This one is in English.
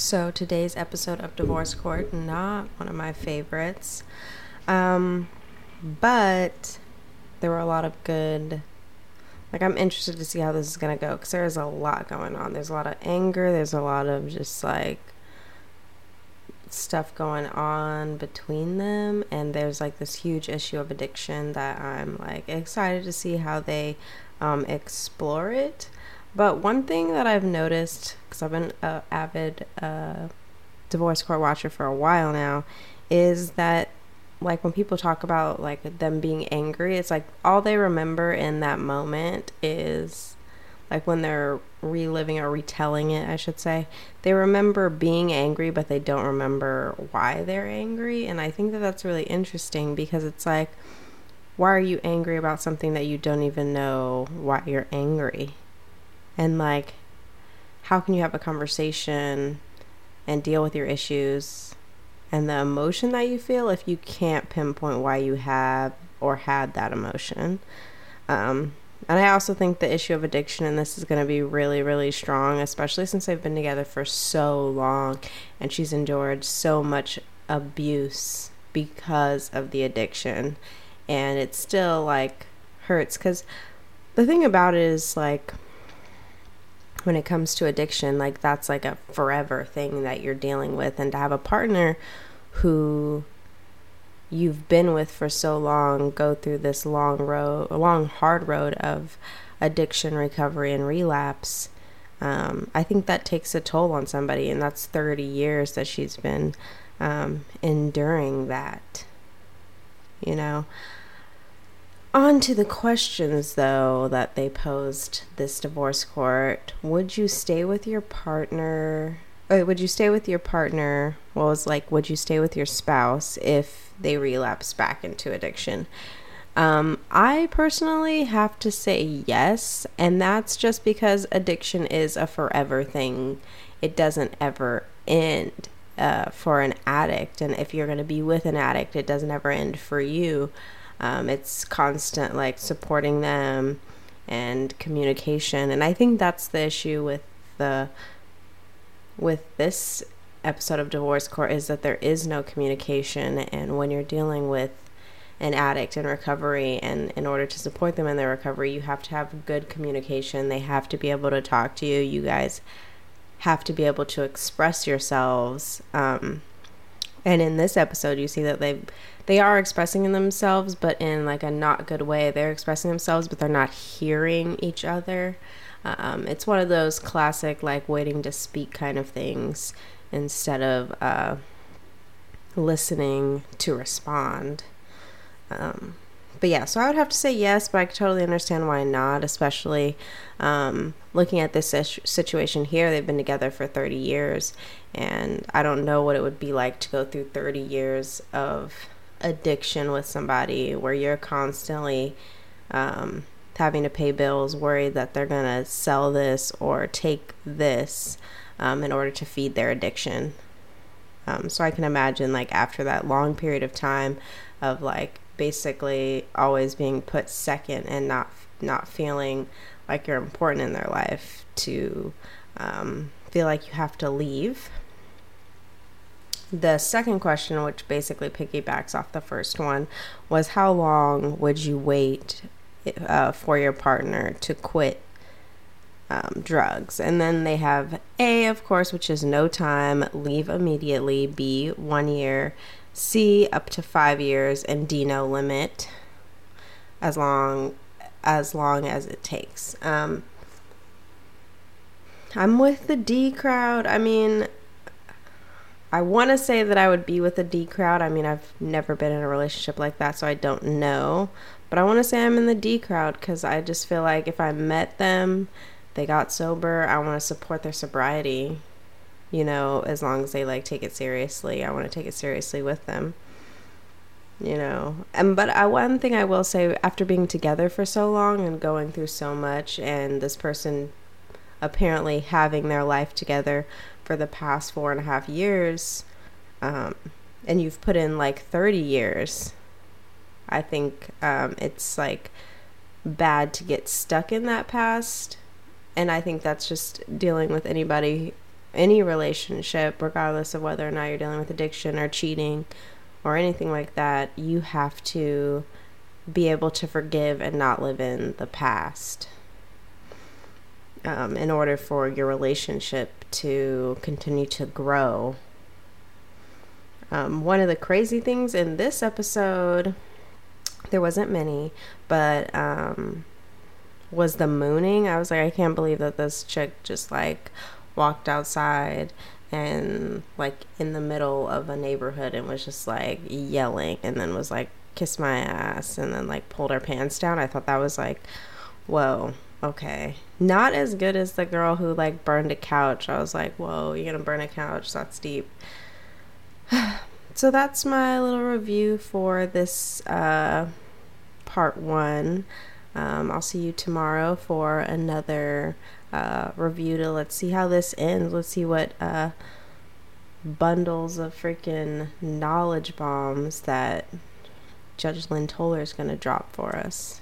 So today's episode of Divorce Court, not one of my favorites. Um, but there were a lot of good like i'm interested to see how this is going to go because there's a lot going on there's a lot of anger there's a lot of just like stuff going on between them and there's like this huge issue of addiction that i'm like excited to see how they um, explore it but one thing that i've noticed because i've been an avid uh, divorce court watcher for a while now is that like when people talk about like them being angry, it's like all they remember in that moment is like when they're reliving or retelling it, I should say. They remember being angry, but they don't remember why they're angry. And I think that that's really interesting because it's like, why are you angry about something that you don't even know why you're angry? And like, how can you have a conversation and deal with your issues and the emotion that you feel if you can't pinpoint why you have or had that emotion. Um, and I also think the issue of addiction in this is going to be really, really strong, especially since they've been together for so long and she's endured so much abuse because of the addiction. And it still like hurts because the thing about it is like when it comes to addiction, like that's like a forever thing that you're dealing with. And to have a partner who you've been with for so long go through this long road, a long, hard road of addiction, recovery, and relapse. Um, I think that takes a toll on somebody, and that's 30 years that she's been um, enduring that. You know, on to the questions, though, that they posed this divorce court. Would you stay with your partner? Wait, would you stay with your partner? Well, it was like, would you stay with your spouse if they relapse back into addiction? Um, I personally have to say yes, and that's just because addiction is a forever thing. It doesn't ever end uh, for an addict, and if you're going to be with an addict, it doesn't ever end for you. Um, it's constant like supporting them and communication, and I think that's the issue with the with this episode of Divorce Court is that there is no communication, and when you're dealing with an addict in recovery and in order to support them in their recovery you have to have good communication. They have to be able to talk to you. You guys have to be able to express yourselves. Um, and in this episode you see that they they are expressing themselves but in like a not good way. They're expressing themselves but they're not hearing each other. Um, it's one of those classic like waiting to speak kind of things instead of uh, listening to respond. Um, but yeah, so I would have to say yes, but I could totally understand why not, especially um, looking at this situation here. They've been together for 30 years, and I don't know what it would be like to go through 30 years of addiction with somebody where you're constantly um, having to pay bills, worried that they're going to sell this or take this um, in order to feed their addiction. Um, so I can imagine, like, after that long period of time of like basically always being put second and not not feeling like you're important in their life to um, feel like you have to leave. The second question, which basically piggybacks off the first one, was how long would you wait uh, for your partner to quit um, drugs? And then they have A, of course, which is no time, leave immediately, B, one year, C up to five years, and D no limit, as long as long as it takes. Um, I'm with the D crowd. I mean, I want to say that I would be with the D crowd. I mean, I've never been in a relationship like that, so I don't know. But I want to say I'm in the D crowd because I just feel like if I met them, they got sober, I want to support their sobriety you know, as long as they like take it seriously. I want to take it seriously with them. You know, and but I, one thing I will say after being together for so long and going through so much, and this person apparently having their life together for the past four and a half years, um, and you've put in like 30 years, I think um, it's like bad to get stuck in that past. And I think that's just dealing with anybody any relationship, regardless of whether or not you're dealing with addiction or cheating or anything like that, you have to be able to forgive and not live in the past um, in order for your relationship to continue to grow. Um, one of the crazy things in this episode, there wasn't many, but um, was the mooning. I was like, I can't believe that this chick just like walked outside and like in the middle of a neighborhood and was just like yelling and then was like kiss my ass and then like pulled her pants down. I thought that was like, whoa, okay. Not as good as the girl who like burned a couch. I was like, whoa, you're gonna burn a couch? That's deep. so that's my little review for this uh, part one. Um, I'll see you tomorrow for another uh, review to let's see how this ends. Let's see what uh, bundles of freaking knowledge bombs that Judge Lynn Toler is going to drop for us.